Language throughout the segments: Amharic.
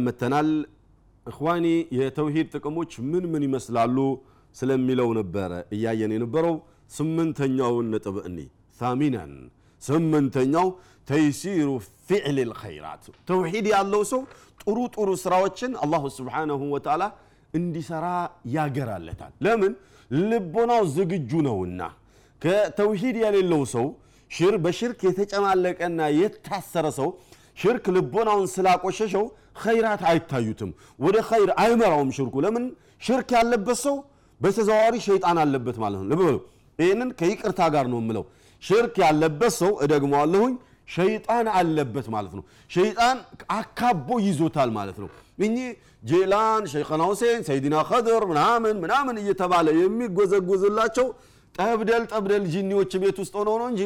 መተናል እኽዋኒ የተውሂድ ጥቅሞች ምን ምን ይመስላሉ ስለሚለው ነበረ እያየን የነበረው። ስምንተኛውን ነጥብ እኒ ታሚናን ስምንተኛው ተይሲሩ ፊዕል ልኸይራት። ተውሂድ ያለው ሰው ጥሩ ጥሩ ስራዎችን አላሁ ስብሓነሁ ወተዓላ እንዲሰራ ያገራለታል። ለምን? ልቦናው ዝግጁ ነውና። ከተውሂድ የሌለው ሰው ሽር በሽርክ የተጨማለቀና የታሰረ ሰው ሽርክ ልቦናውን ስላቆሸሸው ኸይራት አይታዩትም። ወደ ኸይር አይመራውም ሽርኩ። ለምን? ሽርክ ያለበት ሰው በተዘዋዋሪ ሸይጣን አለበት ማለት ነው። ልብ ይህንን ከይቅርታ ጋር ነው የምለው። ሽርክ ያለበት ሰው እደግመዋለሁኝ ሸይጣን አለበት ማለት ነው። ሸይጣን አካቦ ይዞታል ማለት ነው። እኚህ ጄላን ሸይኸና ሁሴን ሰይዲና ከድር ምናምን ምናምን እየተባለ የሚጎዘጉዝላቸው ጠብደል ጠብደል ጂኒዎች ቤት ውስጥ ሆነው ነው እንጂ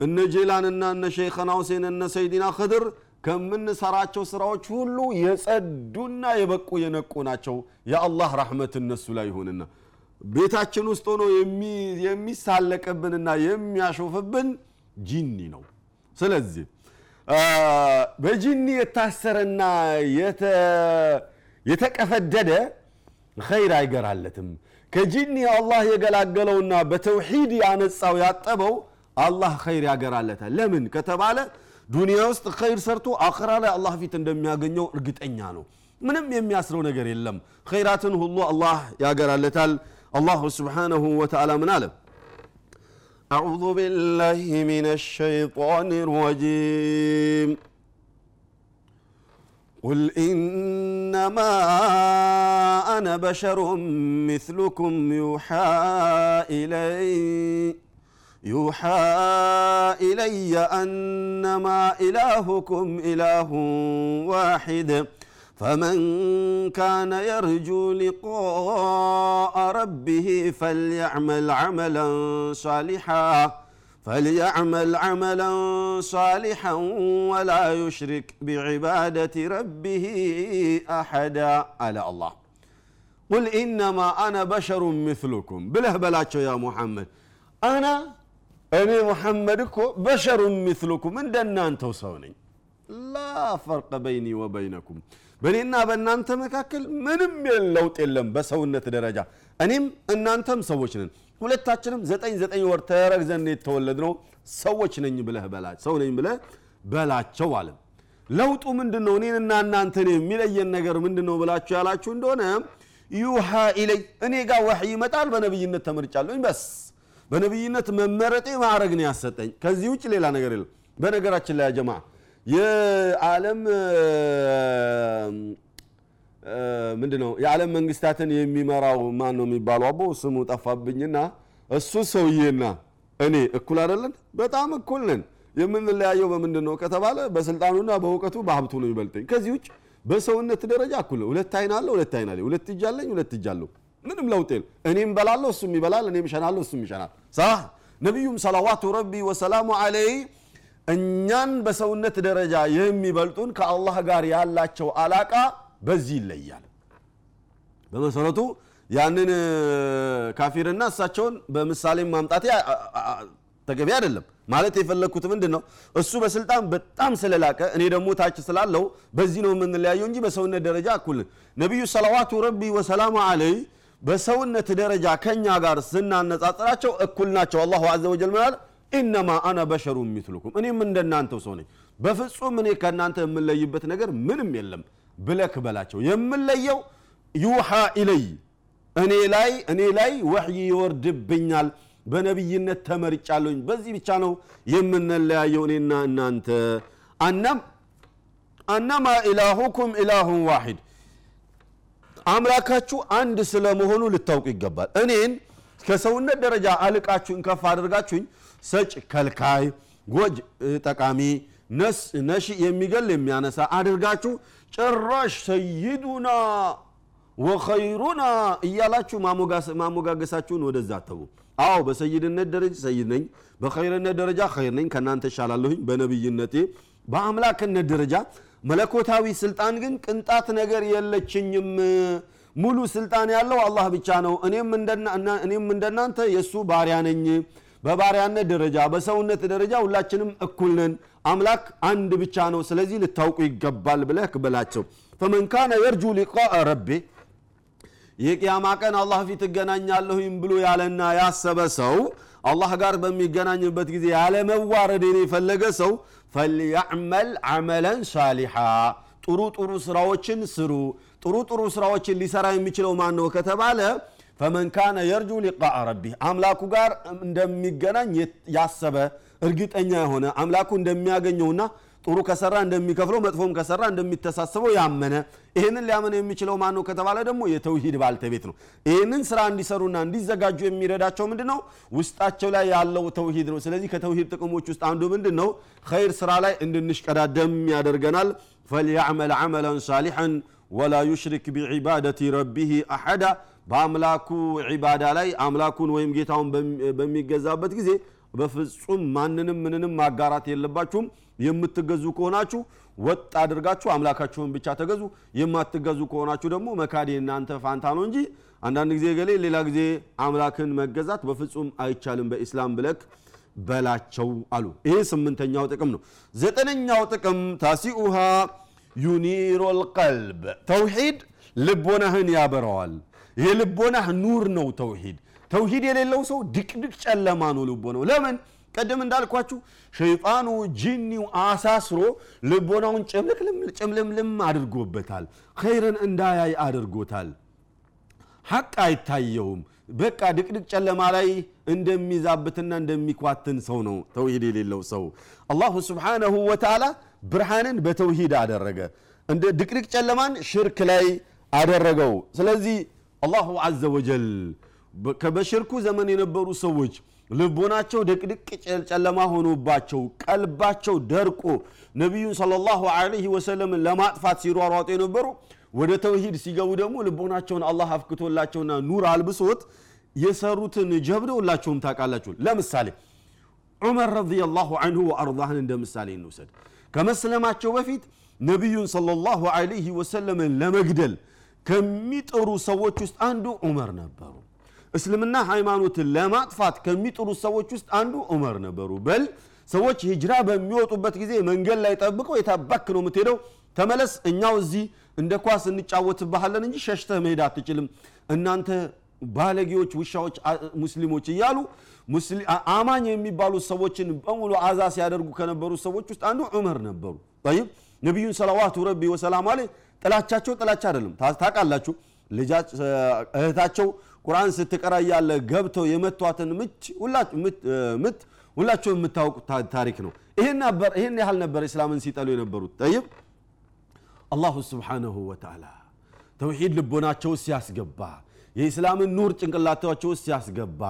እነ ጄላንና እነ ሸይኸና ሁሴን እነ ሰይዲና ከድር ከምንሰራቸው ስራዎች ሁሉ የጸዱና የበቁ የነቁ ናቸው። የአላህ ረሕመት እነሱ ላይ ይሁንና ቤታችን ውስጥ ሆኖ የሚሳለቅብንና የሚያሾፍብን ጂኒ ነው። ስለዚህ በጂኒ የታሰረና የተቀፈደደ ኸይር አይገራለትም። ከጂኒ አላህ የገላገለውና በተውሒድ ያነጻው ያጠበው አላህ ኸይር ያገራለታል ለምን ከተባለ ዱንያ ውስጥ ኸይር ሰርቶ አኽራ ላይ አላህ ፊት እንደሚያገኘው እርግጠኛ ነው ምንም የሚያስረው ነገር የለም ኸይራትን ሁሉ አላህ ያገራለታል አላሁ ስብሓነሁ ወተዓላ ምን አለ أعوذ بالله من الشيطان الرجيم قل إنما أنا بشر مثلكم يوحى إلي يوحى إلي أنما إلهكم إله واحد. فمن كان يرجو لقاء ربه فليعمل عملا صالحا فليعمل عملا صالحا ولا يشرك بعبادة ربه أحدا. على الله. قل إنما أنا بشر مثلكم. بله بلاتشو يا محمد. أنا እኔ ሙሐመድ እኮ በሸሩ ሚስሉኩም እንደናንተው ሰው ነኝ። ላ ፈርቀ በይኒ ወበይነኩም። በእኔና በእናንተ መካከል ምንም ለውጥ የለም በሰውነት ደረጃ። እኔም እናንተም ሰዎች ነን። ሁለታችንም ዘጠኝ ዘጠኝ ወር ተረግዘን የተወለድነው። ሰዎች ነኝ ብለህ ሰው ነኝ ብለህ በላቸው አለ። ለውጡ ምንድን ነው እኔንና እናንተን የሚለየን ነገር ምንድን ነው ብላችሁ ያላችሁ እንደሆነ ዩሃ ኢለይ እኔ ጋር ወሕይ ይመጣል በነቢይነት ተመርጫለሁኝ። በስ በነብይነት መመረጤ ማዕረግ ነው ያሰጠኝ። ከዚህ ውጭ ሌላ ነገር የለም። በነገራችን ላይ ጀማ የዓለም ምንድነው? የዓለም መንግስታትን የሚመራው ማን ነው የሚባለው አቦ? ስሙ ጠፋብኝና እሱ ሰውዬና እኔ እኩል አይደለን? በጣም እኩል ነን። የምንለያየው በምንድን ነው ከተባለ በስልጣኑና በእውቀቱ በሀብቱ ነው የሚበልጠኝ። ከዚህ ውጭ በሰውነት ደረጃ እኩል ሁለት አይን አለ ሁለት አይን አለ ሁለት እጅ አለኝ ሁለት እጅ አለሁ ምንም ለውጥ የለም። እኔም በላለሁ እሱም ይበላል እኔም እሸናለሁ እሱም ይሸናል ሳ ነቢዩም ሰላዋቱ ረቢ ወሰላሙ አለይህ እኛን በሰውነት ደረጃ የሚበልጡን ከአላህ ጋር ያላቸው አላቃ በዚህ ይለያል። በመሰረቱ ያንን ካፊርና እሳቸውን በምሳሌ ማምጣቴ ተገቢ አይደለም። ማለት የፈለግኩት ምንድን ነው እሱ በስልጣን በጣም ስለላቀ እኔ ደግሞ ታች ስላለው በዚህ ነው የምንለያየው እንጂ በሰውነት ደረጃ እኩል ነቢዩ ሰለዋቱ ረቢ ወሰላሙ አለይ በሰውነት ደረጃ ከኛ ጋር ስናነጻጽራቸው እኩል ናቸው። አላሁ አዘ ወጀል ምናል ኢነማ አነ በሸሩ ሚትሉኩም። እኔም እንደናንተው ሰው ነኝ። በፍጹም እኔ ከእናንተ የምለይበት ነገር ምንም የለም ብለክ በላቸው። የምለየው ዩሃ ኢለይ እኔ ላይ እኔ ላይ ወሕይ ይወርድብኛል በነቢይነት ተመርጫለሁኝ። በዚህ ብቻ ነው የምንለያየው እኔና እናንተ። አነማ ኢላሁኩም ኢላሁን ዋሂድ አምላካችሁ አንድ ስለመሆኑ ልታውቁ ይገባል። እኔን ከሰውነት ደረጃ አልቃችሁን ከፍ አድርጋችሁኝ ሰጭ ከልካይ ጎጅ ጠቃሚ ነሺ የሚገል የሚያነሳ አድርጋችሁ ጭራሽ ሰይዱና ወኸይሩና እያላችሁ ማሞጋገሳችሁን ወደዛ አተቡ አዎ በሰይድነት ደረጃ ሰይድ ነኝ በኸይርነት ደረጃ ኸይር ነኝ ከእናንተ ሻላለሁኝ በነቢይነቴ በአምላክነት ደረጃ መለኮታዊ ስልጣን ግን ቅንጣት ነገር የለችኝም። ሙሉ ስልጣን ያለው አላህ ብቻ ነው። እኔም እንደናንተ የእሱ ባሪያ ነኝ። በባሪያነት ደረጃ በሰውነት ደረጃ ሁላችንም እኩል ነን። አምላክ አንድ ብቻ ነው። ስለዚህ ልታውቁ ይገባል ብለህ በላቸው ፈመን ካነ የርጁ ሊቃአ ረቤ የቅያማ ቀን አላህ ፊት እገናኛለሁኝ ብሎ ያለና ያሰበ ሰው አላህ ጋር በሚገናኝበት ጊዜ ያለመዋረድን የፈለገ ሰው ፈልያዕመል አመለን ሳሊሓ ጥሩ ጥሩ ስራዎችን ስሩ። ጥሩ ጥሩ ስራዎችን ሊሰራ የሚችለው ማን ነው ከተባለ ፈመን ካነ የርጁ ሊቃአ ረቢህ አምላኩ ጋር እንደሚገናኝ ያሰበ እርግጠኛ የሆነ አምላኩ እንደሚያገኘውና ጥሩ ከሰራ እንደሚከፍለው መጥፎም ከሰራ እንደሚተሳስበው ያመነ ይህንን ሊያመነ የሚችለው ማን ነው ከተባለ ደግሞ የተውሂድ ባልተቤት ነው። ይህንን ስራ እንዲሰሩና እንዲዘጋጁ የሚረዳቸው ምንድ ነው ውስጣቸው ላይ ያለው ተውሂድ ነው። ስለዚህ ከተውሂድ ጥቅሞች ውስጥ አንዱ ምንድን ነው ኸይር ስራ ላይ እንድንሽቀዳደም ያደርገናል። ፈልያዕመል ዓመላን ሳሊሐን ወላ ዩሽሪክ ቢዒባደቲ ረቢህ አሐዳ። በአምላኩ ዒባዳ ላይ አምላኩን ወይም ጌታውን በሚገዛበት ጊዜ በፍጹም ማንንም ምንንም ማጋራት የለባችሁም። የምትገዙ ከሆናችሁ ወጥ አድርጋችሁ አምላካችሁን ብቻ ተገዙ። የማትገዙ ከሆናችሁ ደግሞ መካድ የእናንተ ፋንታ ነው እንጂ አንዳንድ ጊዜ ገሌ ሌላ ጊዜ አምላክን መገዛት በፍጹም አይቻልም በኢስላም ብለክ በላቸው አሉ። ይሄ ስምንተኛው ጥቅም ነው። ዘጠነኛው ጥቅም ታሲኡሃ ዩኒሮ ልቀልብ ተውሂድ ልቦናህን ያበረዋል። የልቦናህ ኑር ነው ተውሂድ ተውሂድ የሌለው ሰው ድቅድቅ ጨለማ ነው ልቦናው ለምን? ቀደም እንዳልኳችሁ ሸይጣኑ ጂኒው አሳስሮ ልቦናውን ጭምልምልም አድርጎበታል። ኸይርን እንዳያይ አድርጎታል። ሐቅ አይታየውም። በቃ ድቅድቅ ጨለማ ላይ እንደሚዛብትና እንደሚኳትን ሰው ነው ተውሂድ የሌለው ሰው። አላሁ ስብሓነሁ ወተዓላ ብርሃንን በተውሂድ አደረገ። እንደ ድቅድቅ ጨለማን ሽርክ ላይ አደረገው። ስለዚህ አላሁ አዘ ወጀል በሽርኩ ዘመን የነበሩ ሰዎች ልቦናቸው ድቅድቅ ጨለማ ሆኖባቸው ቀልባቸው ደርቆ ነቢዩን ሰለላሁ ዐለይሂ ወሰለምን ለማጥፋት ሲሯሯጡ የነበሩ ወደ ተውሂድ ሲገቡ ደግሞ ልቦናቸውን አላህ አፍክቶላቸውና ኑር አልብሶት የሰሩትን ጀብደ ሁላቸውም ታውቃላችሁ። ለምሳሌ ዑመር ረዲየላሁ አንሁ ወአርዳህን እንደ ምሳሌ እንውሰድ። ከመስለማቸው በፊት ነቢዩን ሰለላሁ ዐለይሂ ወሰለምን ለመግደል ከሚጥሩ ሰዎች ውስጥ አንዱ ዑመር ነበሩ እስልምና ሃይማኖትን ለማጥፋት ከሚጥሩ ሰዎች ውስጥ አንዱ ዑመር ነበሩ። በል ሰዎች ሂጅራ በሚወጡበት ጊዜ መንገድ ላይ ጠብቀው የታባክ ነው የምትሄደው? ተመለስ እኛው እዚህ እንደ ኳስ እንጫወትባሃለን እንጂ ሸሽተህ መሄድ አትችልም። እናንተ ባለጌዎች ውሻዎች ሙስሊሞች እያሉ አማኝ የሚባሉ ሰዎችን በሙሉ አዛ ሲያደርጉ ከነበሩ ሰዎች ውስጥ አንዱ ዑመር ነበሩ። ይብ ነቢዩን ሰለዋቱ ረቢ ወሰላሙ አለ ጥላቻቸው ጥላቻ አይደለም። ታውቃላችሁ እህታቸው ቁርአን ስትቀራ እያለ ገብተው የመቷትን ምት ሁላቸው የምታውቁት ታሪክ ነው። ይህን ያህል ነበር እስላምን ሲጠሉ የነበሩት። ጠይብ። አላሁ ስብሓነሁ ወተዓላ ተውሒድ ልቦናቸው ሲያስገባ የኢስላምን ኑር ጭንቅላታቸው ሲያስገባ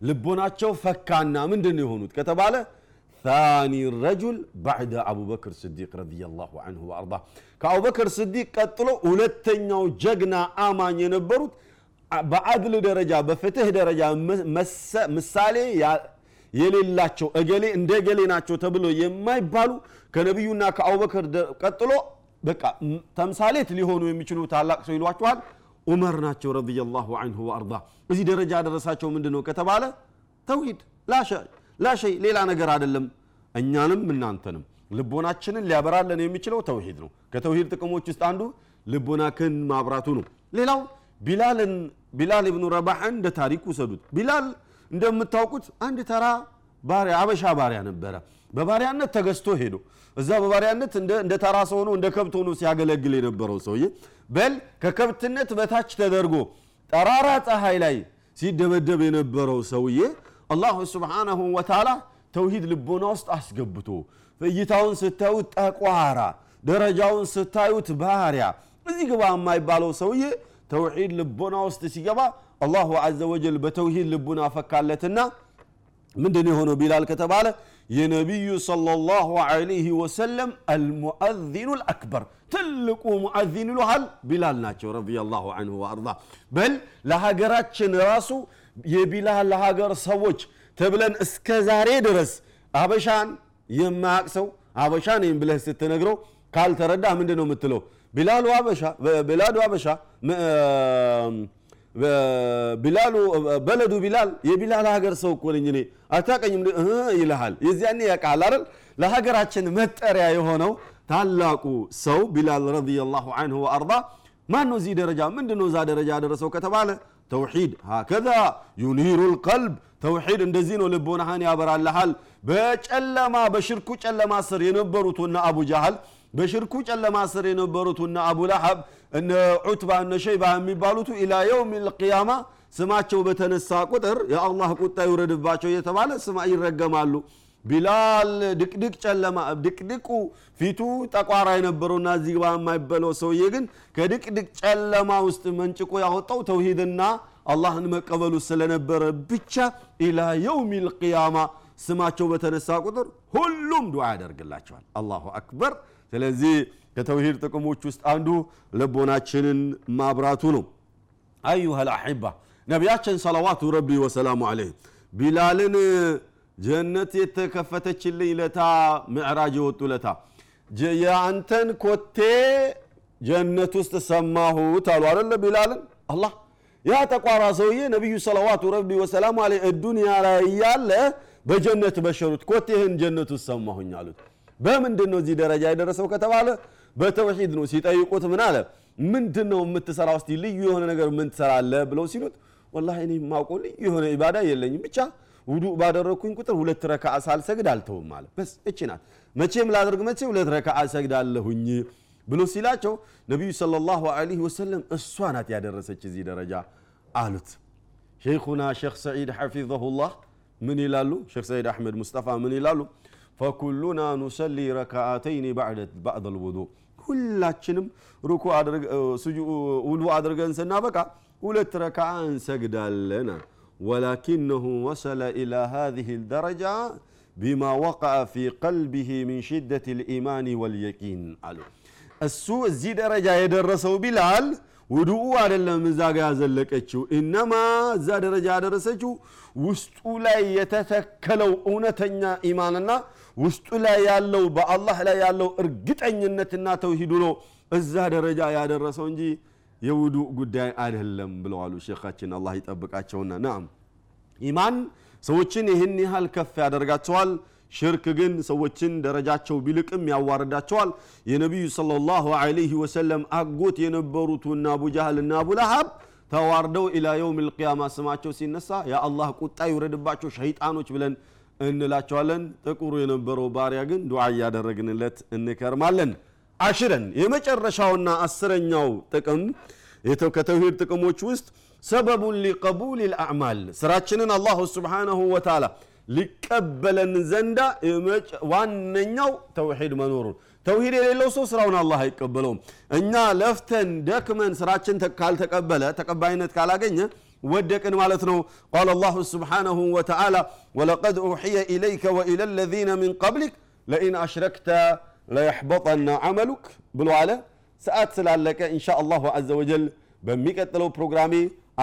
ልቦናቸው ፈካና ምንድን የሆኑት ከተባለ ታኒ ረጁል ባዕደ አቡበክር ስዲቅ ረዲየላሁ አንሁ ወአርዳ ከአቡበክር ስዲቅ ቀጥሎ ሁለተኛው ጀግና አማኝ የነበሩት በአድል ደረጃ በፍትህ ደረጃ ምሳሌ የሌላቸው እገሌ እንደ እገሌ ናቸው ተብሎ የማይባሉ ከነቢዩና ከአቡበክር ቀጥሎ በቃ ተምሳሌት ሊሆኑ የሚችሉ ታላቅ ሰው ይሏቸዋል ዑመር ናቸው ረዲየላሁ አንሁ ወአርዳ። እዚህ ደረጃ ደረሳቸው ምንድን ነው ከተባለ ተውሂድ ላሸ ላሸይ ሌላ ነገር አይደለም። እኛንም እናንተንም ልቦናችንን ሊያበራለን የሚችለው ተውሂድ ነው። ከተውሂድ ጥቅሞች ውስጥ አንዱ ልቦናክን ማብራቱ ነው። ሌላው ቢላል ብኑ ረባሕን እንደ ታሪክ ውሰዱት። ቢላል እንደምታውቁት አንድ ተራ ባሪያ አበሻ ባሪያ ነበረ። በባሪያነት ተገዝቶ ሄዶ እዛ በባሪያነት እንደ ተራ ሰው ሆኖ እንደ ከብት ሆኖ ሲያገለግል የነበረው ሰውዬ በል ከከብትነት በታች ተደርጎ ጠራራ ፀሐይ ላይ ሲደበደብ የነበረው ሰውዬ አላሁ ስብሓናሁ ወተዓላ ተውሂድ ልቦና ውስጥ አስገብቶ እይታውን ስታዩት ጠቋራ ደረጃውን ስታዩት ባሪያ እዚህ ግባ የማይባለው ሰውዬ ተውሒድ ልቦና ውስጥ ሲገባ አላሁ አዘ ወጀል በተውሂድ ልቡን አፈካለትና ምንድን የሆነው ቢላል ከተባለ የነቢዩ ሰለላሁ ዐለይሂ ወሰለም አልሙአዚኑ ልአክበር ትልቁ ሙአዚን ይሉሃል ቢላል ናቸው ረዲየላሁ አንሁ ወአርዳ። በል ለሀገራችን ራሱ የቢላል ለሀገር ሰዎች ተብለን እስከ ዛሬ ድረስ አበሻን የማያቅ ሰው አበሻ ነኝ ብለህ ስትነግረው ካልተረዳ ምንድን ነው የምትለው? ቢላሉ አበሻ ቢላሉ በለዱ ቢላል የቢላል ሀገር ሰው እኮ ነኝ እኔ። አታቀኝም ይልሃል። የዚያኔ ያውቃል አይደል? ለሀገራችን መጠሪያ የሆነው ታላቁ ሰው ቢላል ረዲየላሁ አንሁ ወአርዳ ማን ነው እዚህ ደረጃ ምንድን ነው? እዛ ደረጃ ያደረሰው ከተባለ ተውሒድ ሀከዛ ዩኒሩ ልቀልብ ተውሒድ እንደዚህ ነው ልቦናህን ያበራልሃል። በጨለማ በሽርኩ ጨለማ ስር የነበሩትና አቡ ጃህል በሽርኩ ጨለማ ስር የነበሩትና አቡ ለሀብ እነ ዑትባ እነ ሸይባ የሚባሉቱ ኢላ የውም ልቅያማ ስማቸው በተነሳ ቁጥር የአላህ ቁጣ ይውረድባቸው እየተባለ ስማ ይረገማሉ ቢላል ድቅድቅ ጨለማ ድቅድቁ ፊቱ ጠቋራ የነበረውና እዚህ ግባ የማይበለው ሰውዬ ግን ከድቅድቅ ጨለማ ውስጥ መንጭቆ ያወጣው ተውሂድና አላህን መቀበሉ ስለነበረ ብቻ ኢላ የውም ልቅያማ ስማቸው በተነሳ ቁጥር ሁሉም ዱዓ ያደርግላቸዋል። አላሁ አክበር። ስለዚህ ከተውሂድ ጥቅሞች ውስጥ አንዱ ልቦናችንን ማብራቱ ነው። አዩሃ ልአሕባ ነቢያችን ሰለዋቱ ረቢ ወሰላሙ አለይህ ቢላልን ጀነት የተከፈተችልኝ ለታ ምዕራጅ የወጡ ለታ። የአንተን ኮቴ ጀነት ውስጥ ሰማሁት አሉ። አደለ ቢላልን? አላህ ያ ተቋራ ሰውዬ ነቢዩ ሰለዋቱ ረቢ ወሰላሙ አለ እዱንያ ላይ እያለ በጀነት በሸሩት ኮቴህን ጀነት ውስጥ ሰማሁኝ አሉት። በምንድን ነው እዚህ ደረጃ የደረሰው ከተባለ በተውሒድ ነው ሲጠይቁት ምን አለ? ምንድን ነው የምትሰራ ውስጥ ልዩ የሆነ ነገር ምን ትሰራለ ብለው ሲሉት ወላሂ እኔ የማውቀው ልዩ የሆነ ኢባዳ የለኝም። ብቻ ውዱ ባደረግኩኝ ቁጥር ሁለት ረካዓ ሳልሰግድ አልተውም አለ። በስ እቺ ናት። መቼም ላደርግ መቼ ሁለት ረካዓ ሰግዳለሁኝ ብሎ ሲላቸው ነቢዩ ሰለላሁ ዐለይሂ ወሰለም እሷ ናት ያደረሰች እዚህ ደረጃ አሉት። ሼኹና ሼክ ሰዒድ ሐፊዘሁላህ ምን ይላሉ? ሼክ ሰዒድ አሕመድ ሙስጠፋ ምን ይላሉ? ፈኩሉና ኑሰሊ ረካዓተይን ባዕድ ልውዱ ሁላችንም ሩኩ ውዱ አድርገን ስናበቃ ሁለት ረካዓ እንሰግዳለን ولكنه وصل إلى هذه الدرجة بما وقع في قلبه من شدة الإيمان واليقين قالوا እሱ እዚህ ደረጃ የደረሰው ቢላል ውዱኡ አይደለም እዛ ጋ ያዘለቀችው እነማ እዛ ደረጃ ያደረሰችው ውስጡ ላይ የተተከለው እውነተኛ ኢማንና ውስጡ ላይ ያለው በአላህ ላይ ያለው እርግጠኝነትና ተውሂዱ ነው እዛ ደረጃ ያደረሰው እንጂ የውዱእ ጉዳይ አይደለም ብለዋሉ ሼኻችን። አላህ ይጠብቃቸውና። ናም ኢማን ሰዎችን ይህን ያህል ከፍ ያደርጋቸዋል ሽርክ ግን ሰዎችን ደረጃቸው ቢልቅም ያዋርዳቸዋል። የነቢዩ ሰለላሁ ዐለይሂ ወሰለም አጎት የነበሩትና አቡጃህልና አቡለሃብ ተዋርደው ኢላ የውም ልቅያማ ስማቸው ሲነሳ የአላህ ቁጣ ይውረድባቸው ሸይጣኖች ብለን እንላቸዋለን። ጥቁሩ የነበረው ባሪያ ግን ዱዓ እያደረግንለት እንከርማለን አሽረን የመጨረሻውና አስረኛው ጥቅም ከተውሂድ ጥቅሞች ውስጥ ሰበቡን ሊቀቡል ልአዕማል ስራችንን አላሁ ስብሓነሁ ወተዓላ ሊቀበለን ዘንዳ ዋነኛው ተውሂድ መኖሩን ተውሂድ የሌለው ሰው ስራውን አላህ አይቀበለውም። እኛ ለፍተን ደክመን ስራችን ካልተቀበለ ተቀባይነት ካላገኘ ወደቅን ማለት ነው። ቃል አላሁ ስብሓነሁ ወተዓላ ወለቀድ ኡሕየ ኢለይከ ወኢለ ለዚነ ምን ቀብሊክ ለኢን አሽረክተ ለየሕበጠና ዐመሉክ ብለዋለ። ሰዓት ስላለቀ ኢንሻ አላሁ አዘ ወጀል በሚቀጥለው ፕሮግራሜ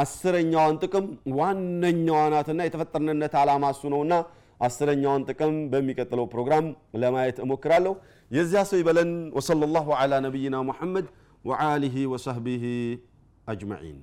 አስረኛዋን ጥቅም ዋነኛዋ ናትና የተፈጠርንነት ዓላማ እሱ ነውና አስረኛውን ጥቅም በሚቀጥለው ፕሮግራም ለማየት እሞክራለሁ። የዚያ ሰው ይበለን። ወሰለ ላሁ ዐላ ነቢይና ሙሐመድ ወአሊሂ ወሰህቢሂ አጅመዒን።